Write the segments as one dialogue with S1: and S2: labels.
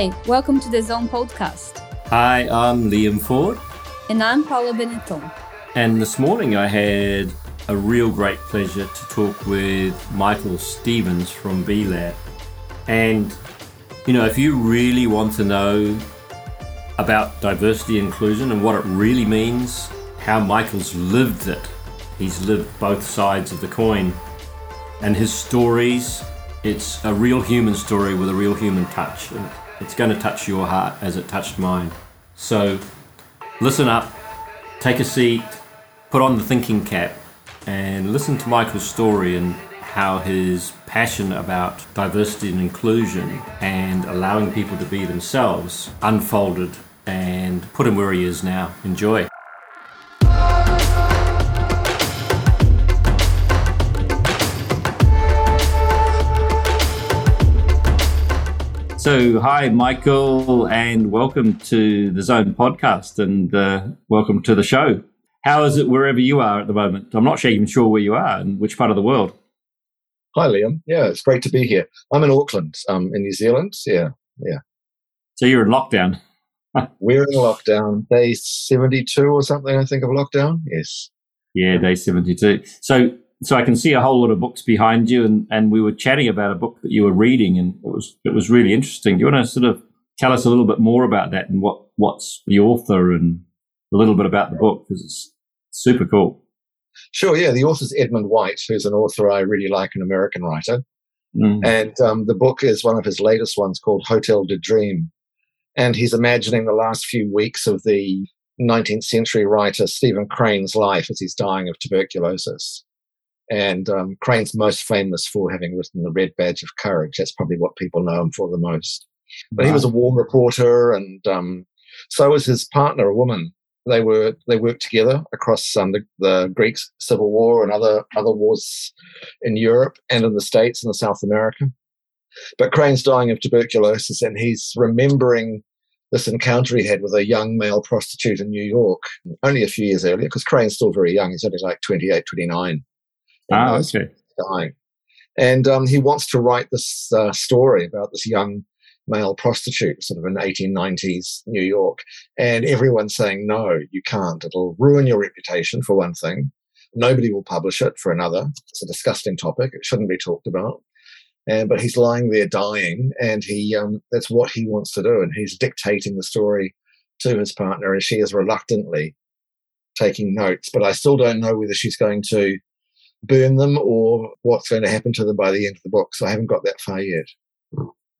S1: Hi, welcome to the Zone podcast.
S2: Hi, I'm Liam Ford.
S1: And I'm Paula Benetton.
S2: And this morning I had a real great pleasure to talk with Michael Stevens from B Lab. And, you know, if you really want to know about diversity inclusion and what it really means, how Michael's lived it, he's lived both sides of the coin. And his stories, it's a real human story with a real human touch. And it's going to touch your heart as it touched mine. So listen up, take a seat, put on the thinking cap, and listen to Michael's story and how his passion about diversity and inclusion and allowing people to be themselves unfolded and put him where he is now. Enjoy. So, hi, Michael, and welcome to the Zone podcast and uh, welcome to the show. How is it wherever you are at the moment? I'm not sure even sure where you are and which part of the world.
S3: Hi, Liam. Yeah, it's great to be here. I'm in Auckland, um, in New Zealand. Yeah, yeah.
S2: So you're in lockdown.
S3: We're in lockdown, day 72 or something. I think of lockdown. Yes.
S2: Yeah, day 72. So so I can see a whole lot of books behind you, and, and we were chatting about a book that you were reading, and it was it was really interesting. Do you want to sort of tell us a little bit more about that and what what's the author and a little bit about the book because it's super cool.
S3: Sure, yeah. The author's Edmund White, who's an author I really like, an American writer, mm. and um, the book is one of his latest ones called Hotel de Dream, and he's imagining the last few weeks of the 19th century writer Stephen Crane's life as he's dying of tuberculosis. And um, Crane's most famous for having written The Red Badge of Courage. That's probably what people know him for the most. But he was a war reporter, and um, so was his partner, a woman. They were they worked together across um, the, the Greek Civil War and other other wars in Europe and in the States and the South America. But Crane's dying of tuberculosis, and he's remembering this encounter he had with a young male prostitute in New York only a few years earlier, because Crane's still very young. He's only like 28, 29.
S2: Ah, okay.
S3: Dying. And um, he wants to write this uh, story about this young male prostitute, sort of in 1890s New York. And everyone's saying, no, you can't. It'll ruin your reputation, for one thing. Nobody will publish it, for another. It's a disgusting topic. It shouldn't be talked about. And, but he's lying there dying, and he um, that's what he wants to do. And he's dictating the story to his partner, and she is reluctantly taking notes. But I still don't know whether she's going to burn them or what's going to happen to them by the end of the book. So I haven't got that far yet.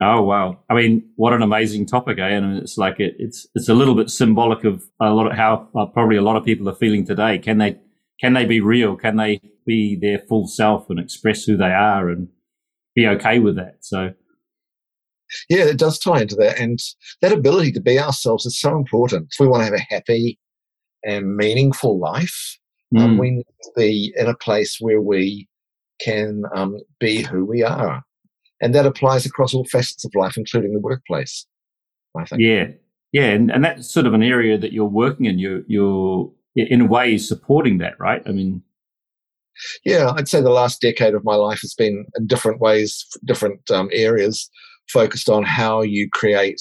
S2: Oh wow! I mean, what an amazing topic, eh? And it's like it, it's it's a little bit symbolic of a lot of how uh, probably a lot of people are feeling today. Can they can they be real? Can they be their full self and express who they are and be okay with that? So,
S3: yeah, it does tie into that, and that ability to be ourselves is so important. If we want to have a happy and meaningful life, Mm. Um, we need to be in a place where we can um, be who we are. And that applies across all facets of life, including the workplace, I think.
S2: Yeah. Yeah. And, and that's sort of an area that you're working in. You're, you're in a way supporting that, right? I mean,
S3: yeah, I'd say the last decade of my life has been in different ways, different um, areas focused on how you create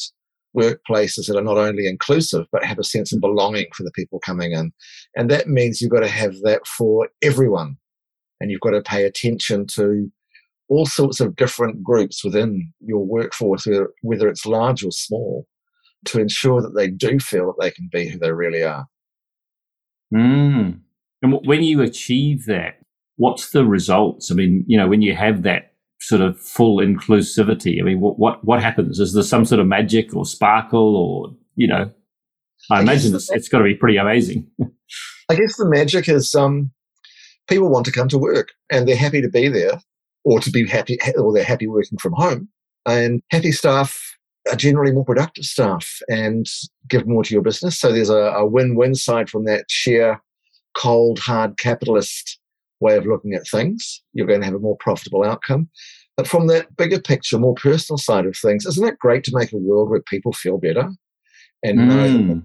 S3: workplaces that are not only inclusive but have a sense of belonging for the people coming in. And that means you've got to have that for everyone. And you've got to pay attention to all sorts of different groups within your workforce, whether it's large or small, to ensure that they do feel that they can be who they really are.
S2: Mm. And when you achieve that, what's the results? I mean, you know, when you have that sort of full inclusivity? I mean, what what what happens? Is there some sort of magic or sparkle, or you know? I, I imagine it's, it's got to be pretty amazing.
S3: I guess the magic is um, people want to come to work and they're happy to be there, or to be happy, or they're happy working from home. And happy staff are generally more productive staff and give more to your business. So there's a, a win-win side from that sheer cold, hard capitalist way of looking at things. You're going to have a more profitable outcome. But from that bigger picture, more personal side of things, isn't it great to make a world where people feel better and mm. know that they can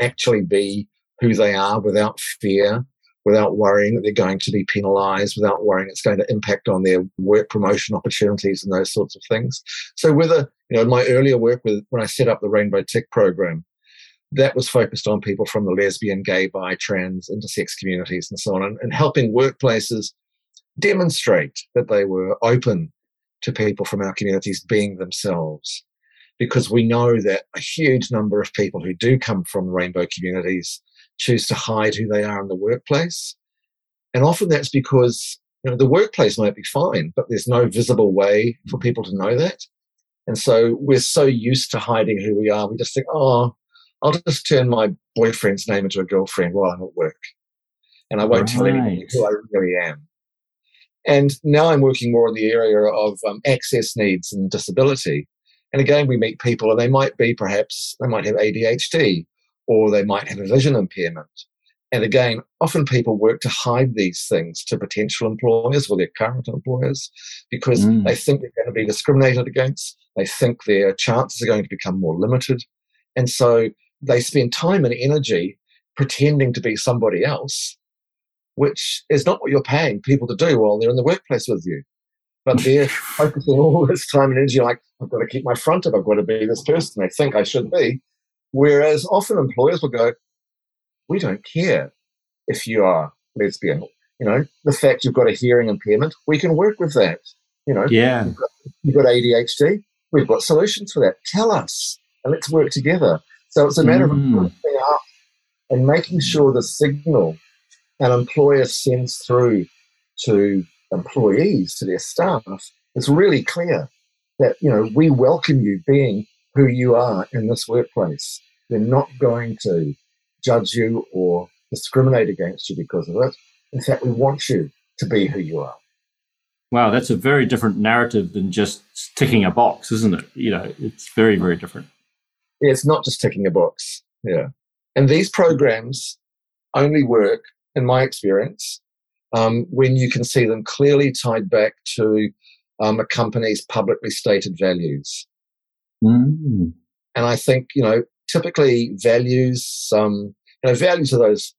S3: actually be who they are without fear without worrying that they're going to be penalized, without worrying it's going to impact on their work promotion opportunities and those sorts of things. So whether, you know, in my earlier work with when I set up the Rainbow Tick program, that was focused on people from the lesbian, gay, bi, trans, intersex communities and so on, and, and helping workplaces demonstrate that they were open to people from our communities being themselves. Because we know that a huge number of people who do come from rainbow communities choose to hide who they are in the workplace. And often that's because you know, the workplace might be fine, but there's no visible way for people to know that. And so we're so used to hiding who we are, we just think, oh, I'll just turn my boyfriend's name into a girlfriend while I'm at work. And I won't right. tell anyone who I really am. And now I'm working more in the area of um, access needs and disability. And again, we meet people and they might be perhaps, they might have ADHD or they might have a vision impairment. And again, often people work to hide these things to potential employers or their current employers because mm. they think they're going to be discriminated against. They think their chances are going to become more limited. And so they spend time and energy pretending to be somebody else which is not what you're paying people to do while they're in the workplace with you. But they're focusing all this time and energy like, I've got to keep my front up, I've got to be this person they think I should be. Whereas often employers will go, We don't care if you are lesbian. You know, the fact you've got a hearing impairment, we can work with that. You know,
S2: yeah.
S3: You've got, you've got ADHD, we've got solutions for that. Tell us and let's work together. So it's a matter mm. of up and making sure the signal an employer sends through to employees, to their staff, is really clear that, you know, we welcome you being who you are in this workplace. We're not going to judge you or discriminate against you because of it. In fact, we want you to be who you are.
S2: Wow, that's a very different narrative than just ticking a box, isn't it? You know, it's very, very different.
S3: It's not just ticking a box. Yeah. And these programs only work in my experience, um, when you can see them clearly tied back to um, a company's publicly stated values.
S2: Mm.
S3: And I think, you know, typically values, um, you know, values are those.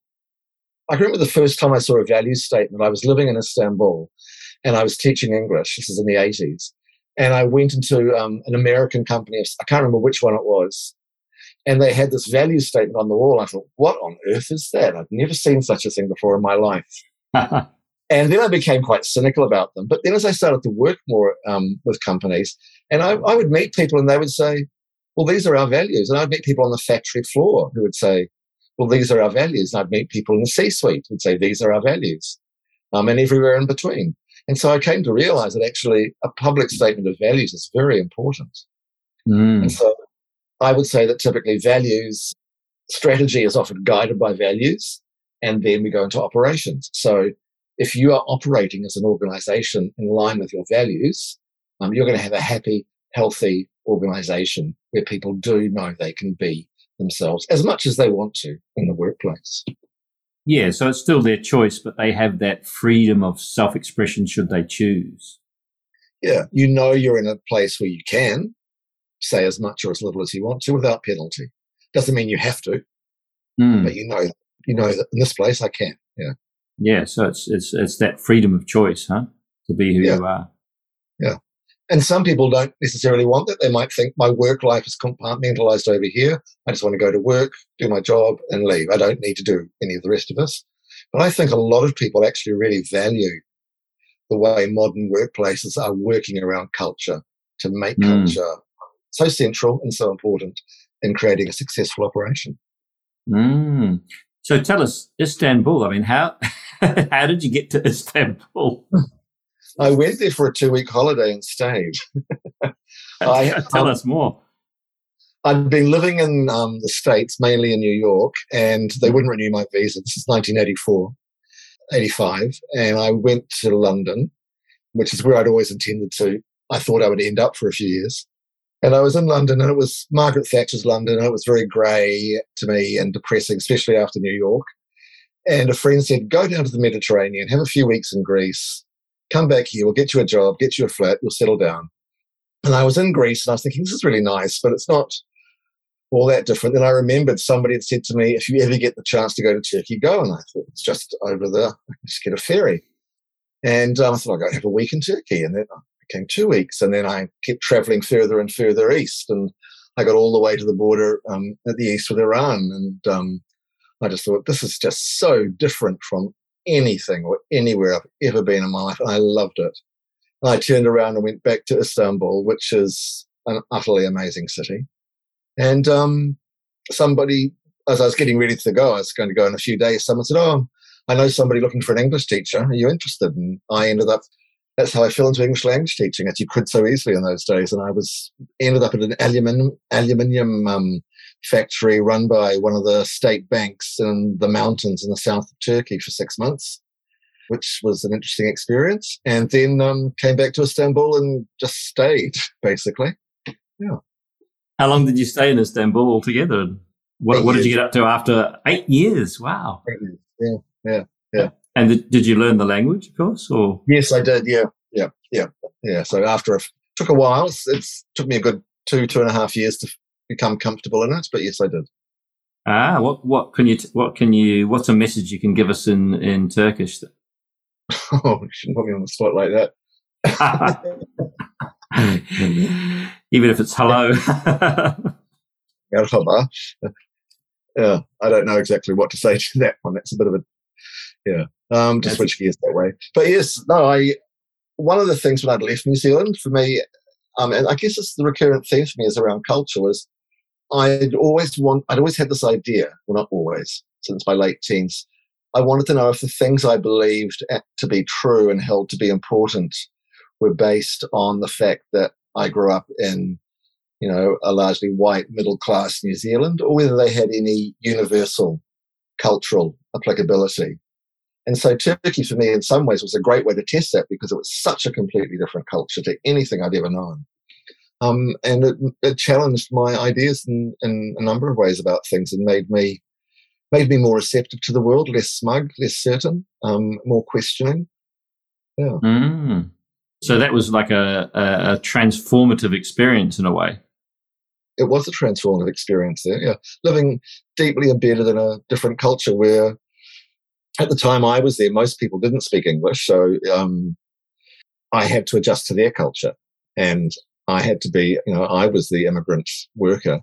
S3: I remember the first time I saw a value statement, I was living in Istanbul and I was teaching English. This is in the 80s. And I went into um, an American company. I can't remember which one it was and they had this value statement on the wall. I thought, what on earth is that? I've never seen such a thing before in my life. and then I became quite cynical about them. But then as I started to work more um, with companies, and I, I, would meet people and they would say, well, these are our values. And I'd meet people on the factory floor who would say, well, these are our values. And I'd meet people in the C suite who'd say, these are our values, um, and everywhere in between. And so I came to realize that actually a public statement of values is very important.
S2: Mm.
S3: And so I would say that typically values strategy is often guided by values, and then we go into operations. So if you are operating as an organization in line with your values, um, you're going to have a happy, healthy organization where people do know they can be themselves as much as they want to in the workplace.
S2: Yeah, so it's still their choice, but they have that freedom of self expression should they choose.
S3: Yeah, you know you're in a place where you can, say as much or as little as you want to without penalty. Doesn't mean you have to,
S2: mm.
S3: but you know, you know that in this place I can. Yeah.
S2: Yeah. So it's it's it's that freedom of choice, huh? To be who
S3: yeah.
S2: you are.
S3: And some people don't necessarily want that. They might think my work life is compartmentalized over here. I just want to go to work, do my job, and leave. I don't need to do any of the rest of this. But I think a lot of people actually really value the way modern workplaces are working around culture to make mm. culture so central and so important in creating a successful operation.
S2: Mm. So tell us, Istanbul. I mean, how how did you get to Istanbul?
S3: I went there for a two week holiday and stayed.
S2: I, tell um, us more.
S3: I'd been living in um, the States, mainly in New York, and they wouldn't renew my visa. This is 1984, 85. And I went to London, which is where I'd always intended to. I thought I would end up for a few years. And I was in London, and it was Margaret Thatcher's London, and it was very grey to me and depressing, especially after New York. And a friend said, Go down to the Mediterranean, have a few weeks in Greece, come back here, we'll get you a job, get you a flat, you'll settle down. And I was in Greece, and I was thinking, This is really nice, but it's not all that different. And I remembered somebody had said to me, if you ever get the chance to go to Turkey, go. And I thought, it's just over there. Just get a ferry. And um, I thought, I'll go have a week in Turkey. And then it became two weeks. And then I kept traveling further and further east. And I got all the way to the border um, at the east with Iran. And um, I just thought, this is just so different from anything or anywhere I've ever been in my life. And I loved it. And I turned around and went back to Istanbul, which is an utterly amazing city. And um, somebody, as I was getting ready to go, I was going to go in a few days, someone said, Oh, I know somebody looking for an English teacher. Are you interested? And I ended up, that's how I fell into English language teaching, as you could so easily in those days. And I was ended up at an aluminium, aluminium um, factory run by one of the state banks in the mountains in the south of Turkey for six months, which was an interesting experience. And then um, came back to Istanbul and just stayed, basically. Yeah.
S2: How long did you stay in Istanbul altogether? What, what did you get up to after eight years? Wow.
S3: Eight years. Yeah, yeah, yeah.
S2: And did, did you learn the language, of course? Or
S3: yes, I did. Yeah, yeah, yeah, yeah. So after it took a while, it's, it's took me a good two two and a half years to become comfortable in it. But yes, I did.
S2: Ah, what what can you what can you what's a message you can give us in in Turkish?
S3: oh, you shouldn't put me on the spot like that.
S2: Even if it's hello.
S3: yeah, I don't know exactly what to say to that one. That's a bit of a yeah. Um, to switch gears that way. But yes, no, I one of the things when I'd left New Zealand for me, um, and I guess it's the recurrent theme for me is around culture was I'd always want I'd always had this idea, well not always, since my late teens. I wanted to know if the things I believed to be true and held to be important were based on the fact that I grew up in, you know, a largely white middle class New Zealand, or whether they had any universal cultural applicability. And so Turkey for me in some ways was a great way to test that because it was such a completely different culture to anything I'd ever known. Um, and it, it, challenged my ideas in, in, a number of ways about things and made me made me more receptive to the world, less smug, less certain, um, more questioning. Yeah.
S2: Mm. So that was like a, a, a transformative experience in a way
S3: it was a transformative experience there. Yeah, living deeply embedded in a different culture where, at the time I was there, most people didn't speak English, so um, I had to adjust to their culture, and I had to be, you know, I was the immigrant worker,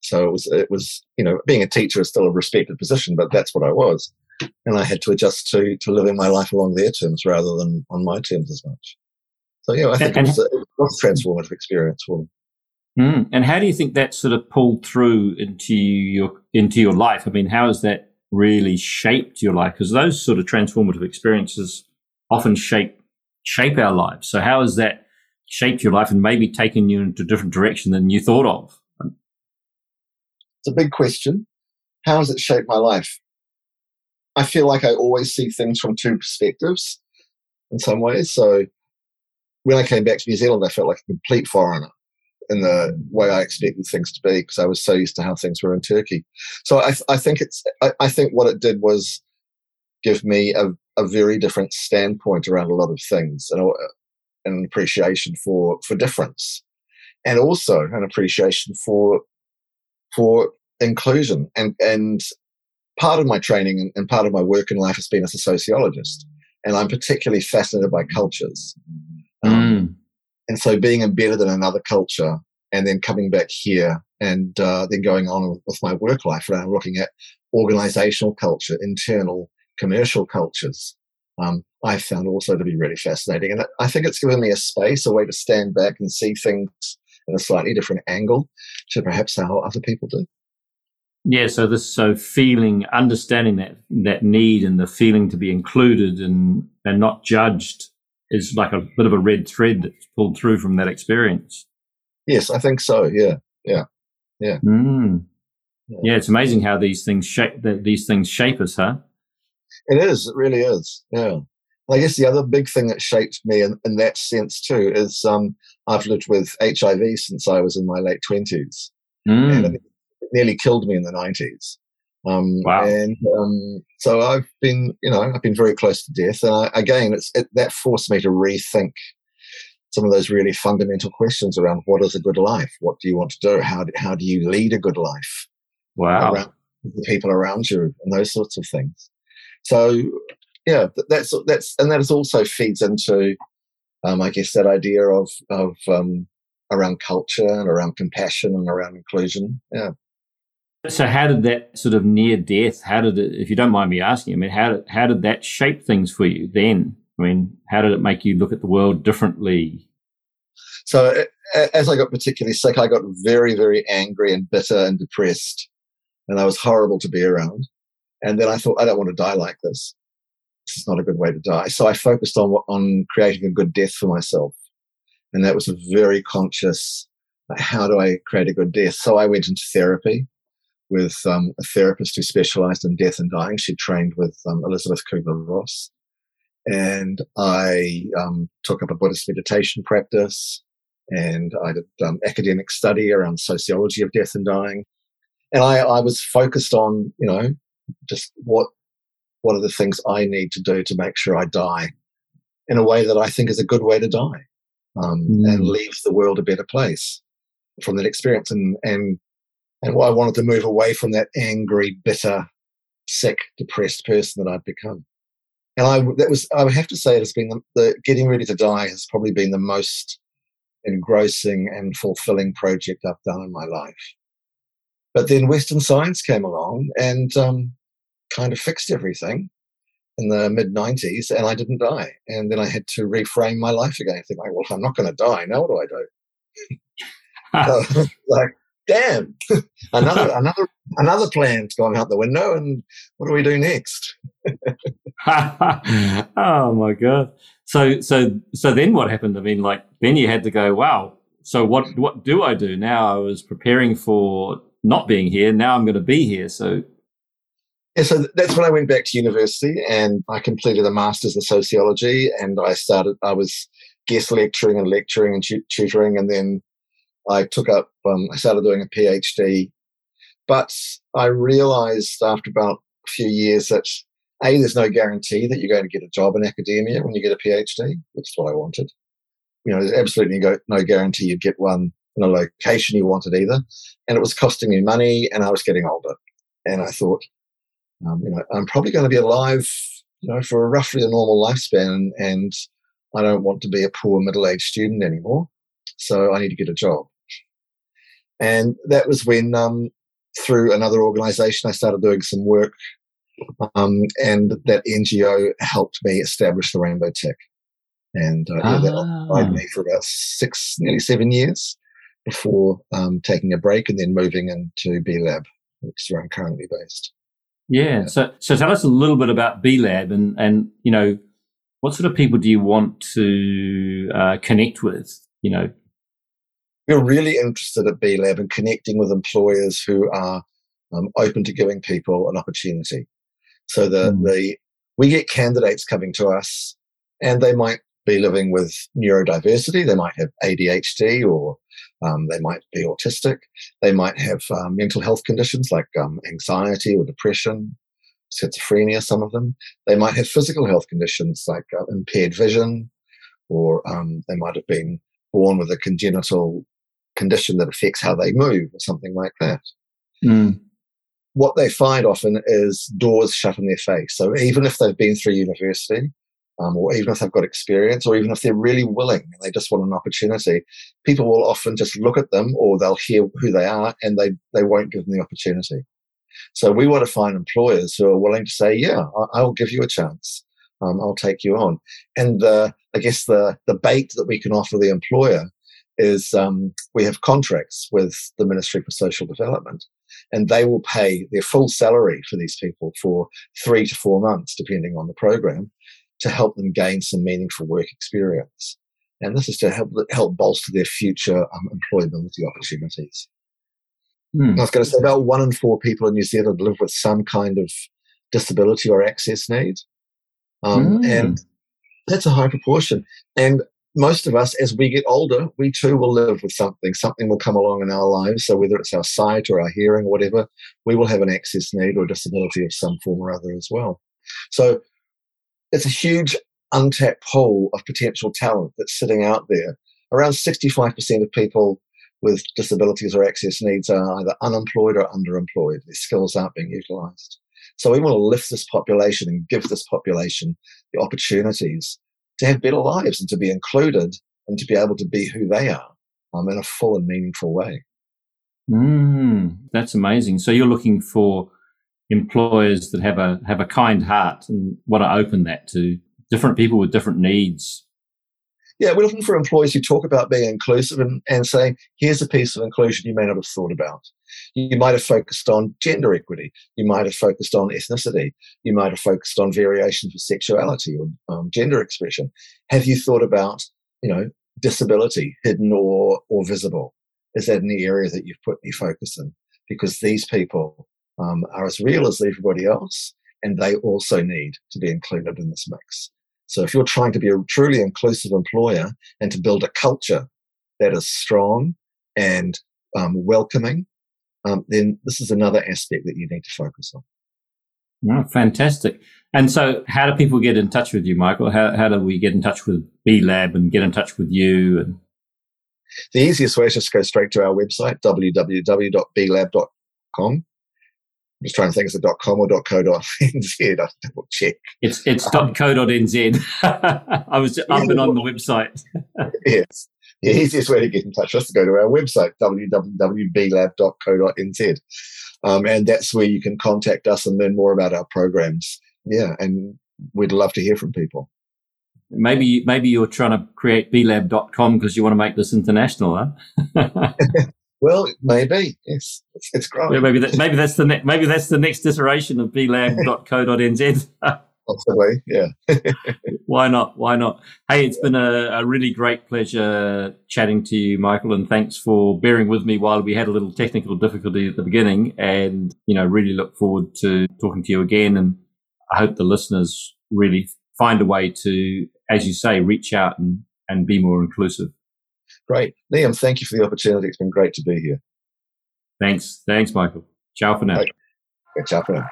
S3: so it was, it was, you know, being a teacher is still a respected position, but that's what I was, and I had to adjust to to living my life along their terms rather than on my terms as much. So yeah, I think and, it, was a, it, was a, transformative experience for me.
S2: Mm. And how do you think that sort of pulled through into your into your life? I mean, how has that really shaped your life? Because those sort of transformative experiences often shape shape our lives. So how has that shaped your life and maybe taken you into a different direction than you thought of?
S3: It's a big question. How has it shaped my life? I feel like I always see things from two perspectives in some ways. So when I came back to New Zealand, I felt like a complete foreigner in the way I expected things to be because I was so used to how things were in Turkey. So I, I think it's I, I, think what it did was give me a, a very different standpoint around a lot of things and an appreciation for for difference, and also an appreciation for for inclusion and and part of my training and, and part of my work in life has been as a sociologist and I'm particularly fascinated by cultures. Um, mm. And so being embedded in another culture and then coming back here and uh, then going on with, my work life around looking at organizational culture, internal commercial cultures, um, I found also to be really fascinating. And I think it's given me a space, a way to stand back and see things in a slightly different angle to perhaps how other people do.
S2: Yeah, so this so feeling, understanding that that need and the feeling to be included and and not judged is like a bit of a red thread that's pulled through from that experience.
S3: Yes, I think so. Yeah, yeah, yeah.
S2: Mm. Yeah. yeah, it's amazing how these things shape that these things shape us, huh?
S3: It is. It really is. Yeah. I guess the other big thing that shaped me in, in that sense too is um, I've lived with HIV since I was in my late twenties, mm. and it nearly killed me in the nineties. Um, wow. And um, so I've been, you know, I've been very close to death. And I, again, it's it, that forced me to rethink some of those really fundamental questions around what is a good life? What do you want to do? How do, how do you lead a good life?
S2: Wow.
S3: Around the people around you and those sorts of things. So, yeah, that's, that's, and that is also feeds into, um, I guess, that idea of, of, um, around culture and around compassion and around inclusion. Yeah.
S2: So, how did that sort of near death? How did it, if you don't mind me asking, I mean, how did, how did that shape things for you then? I mean, how did it make you look at the world differently?
S3: So, as I got particularly sick, I got very, very angry and bitter and depressed, and I was horrible to be around. And then I thought, I don't want to die like this. This is not a good way to die. So I focused on on creating a good death for myself, and that was a very conscious. How do I create a good death? So I went into therapy with um, a therapist who specialized in death and dying. She trained with um, Elizabeth Kubler Ross and I um, took up a Buddhist meditation practice, and I did um, academic study around sociology of death and dying, and I, I was focused on you know just what what are the things I need to do to make sure I die in a way that I think is a good way to die um, mm. and leave the world a better place from that experience, and and and I wanted to move away from that angry, bitter, sick, depressed person that I'd become and I that was I have to say it has been the, the, getting ready to die has probably been the most engrossing and fulfilling project I've done in my life. But then Western science came along and um, kind of fixed everything in the mid 90s, and I didn't die. And then I had to reframe my life again. I think, like, well, I'm not going to die. Now what do I do? like, damn, another another another plan's gone out the window, and what do we do next?
S2: oh my god! So so so then what happened? I mean, like then you had to go, wow. So what what do I do now? I was preparing for not being here. Now I'm going to be here. So
S3: yeah, so that's when I went back to university and I completed a master's in sociology and I started, I was guest lecturing and lecturing and tutoring. And then I took up, um, I started doing a PhD, but I realized after about a few years that a, there's no guarantee that you're going to get a job in academia when you get a PhD, which is what I wanted. You know, there's absolutely no guarantee you'd get one in a location you wanted either. And it was costing me money and I was getting older. And I thought, um, you know, I'm probably going to be alive, you know, for roughly a normal lifespan and I don't want to be a poor middle-aged student anymore. So I need to get a job. And that was when, um, through another organization, I started doing some work. Um, and that NGO helped me establish the Rainbow Tick. And uh, ah. yeah, that occupied me for about six, nearly seven years before um, taking a break and then moving into B Lab, which is where I'm currently based.
S2: Yeah. So, so tell us a little bit about B Lab and, and, you know, what sort of people do you want to uh, connect with? You know,
S3: we're really interested at B Lab in connecting with employers who are um, open to giving people an opportunity. So the, mm. the we get candidates coming to us, and they might be living with neurodiversity. They might have ADHD, or um, they might be autistic. They might have um, mental health conditions like um, anxiety or depression, schizophrenia. Some of them. They might have physical health conditions like uh, impaired vision, or um, they might have been born with a congenital condition that affects how they move or something like that. Mm. What they find often is doors shut in their face. So even if they've been through university, um, or even if they've got experience, or even if they're really willing and they just want an opportunity, people will often just look at them or they'll hear who they are and they, they won't give them the opportunity. So we want to find employers who are willing to say, yeah, I'll give you a chance. Um, I'll take you on. And the, I guess the, the bait that we can offer the employer is um, we have contracts with the Ministry for Social Development, and they will pay their full salary for these people for three to four months, depending on the program, to help them gain some meaningful work experience. And this is to help help bolster their future um, employability opportunities. Hmm. I was going to say about one in four people in New Zealand live with some kind of disability or access need, um, and that's a high proportion. And most of us, as we get older, we too will live with something. Something will come along in our lives. So whether it's our sight or our hearing or whatever, we will have an access need or disability of some form or other as well. So it's a huge untapped pool of potential talent that's sitting out there. Around 65% of people with disabilities or access needs are either unemployed or underemployed. Their skills aren't being utilized. So we want to lift this population and give this population the opportunities to have better lives and to be included and to be able to be who they are um, in a full and meaningful way.
S2: Mm, that's amazing. So you're looking for employers that have a have a kind heart and want to open that to different people with different needs.
S3: Yeah, we're looking for employees who talk about being inclusive and, and saying, here's a piece of inclusion you may not have thought about. You might have focused on gender equity. You might have focused on ethnicity. You might have focused on variations of sexuality or um, gender expression. Have you thought about, you know, disability, hidden or, or visible? Is that an area that you've put any focus in? Because these people um, are as real as everybody else, and they also need to be included in this mix. So if you're trying to be a truly inclusive employer and to build a culture that is strong and um, welcoming, um, then this is another aspect that you need to focus on.
S2: Oh, fantastic. And so, how do people get in touch with you, Michael? How, how do we get in touch with B Lab and get in touch with you? And
S3: the easiest way is just go straight to our website, www.belab.com. I'm just trying to think, is it .com or dot .co.nz? I'll double check.
S2: It's, it's um, .co.nz. I was up and on the website.
S3: yes. The easiest way to get in touch is to go to our website, www.belab.co.nz. Um, and that's where you can contact us and learn more about our programs. Yeah, and we'd love to hear from people.
S2: Maybe maybe you're trying to create belab.com because you want to make this international, huh?
S3: well, maybe yes, it's, it's growing.
S2: Yeah, maybe that, maybe that's the ne- maybe that's the next iteration of belab.co.nz.
S3: Possibly, yeah.
S2: Why not? Why not? Hey, it's been a, a, really great pleasure chatting to you, Michael, and thanks for bearing with me while we had a little technical difficulty at the beginning. And you know, really look forward to talking to you again. And I hope the listeners really find a way to as you say, reach out and, and be more inclusive.
S3: Great. Liam, thank you for the opportunity. It's been great to be here.
S2: Thanks. Thanks, Michael. Ciao for now. Okay.
S3: Ciao for now.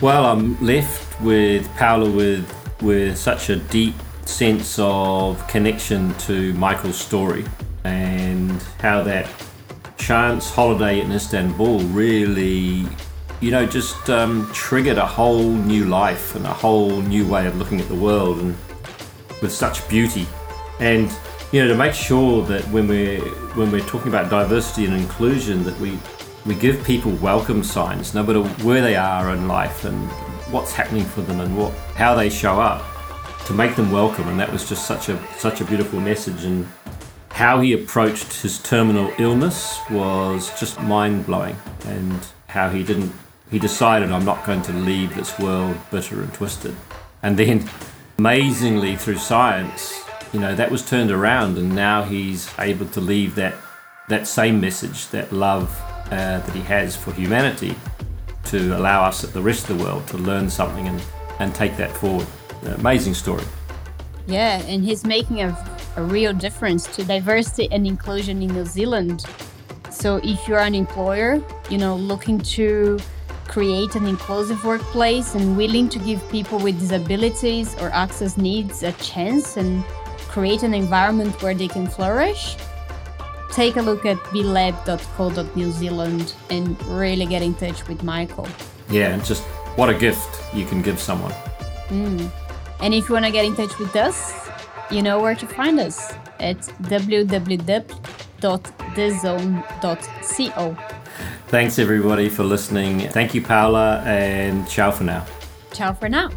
S2: Well, I'm left with Paula with with such a deep sense of connection to Michael's story and how that chance holiday in Istanbul really you know, just um, triggered a whole new life and a whole new way of looking at the world and with such beauty. And you know, to make sure that when we're when we're talking about diversity and inclusion, that we we give people welcome signs, no matter where they are in life and what's happening for them and what how they show up, to make them welcome. And that was just such a such a beautiful message. And how he approached his terminal illness was just mind blowing. And how he didn't he decided I'm not going to leave this world bitter and twisted. And then, amazingly, through science, you know, that was turned around, and now he's able to leave that that same message, that love uh, that he has for humanity, to allow us, the rest of the world, to learn something and, and take that forward. amazing story.
S1: Yeah, and he's making a, a real difference to diversity and inclusion in New Zealand. So if you're an employer, you know, looking to create an inclusive workplace and willing to give people with disabilities or access needs a chance and create an environment where they can flourish, take a look at Zealand and really get in touch with Michael.
S2: Yeah, and just what a gift you can give someone.
S1: Mm. And if you want to get in touch with us, you know where to find us at www.thezone.co.
S2: Thanks everybody for listening. Thank you, Paula, and ciao for now.
S1: Ciao for now.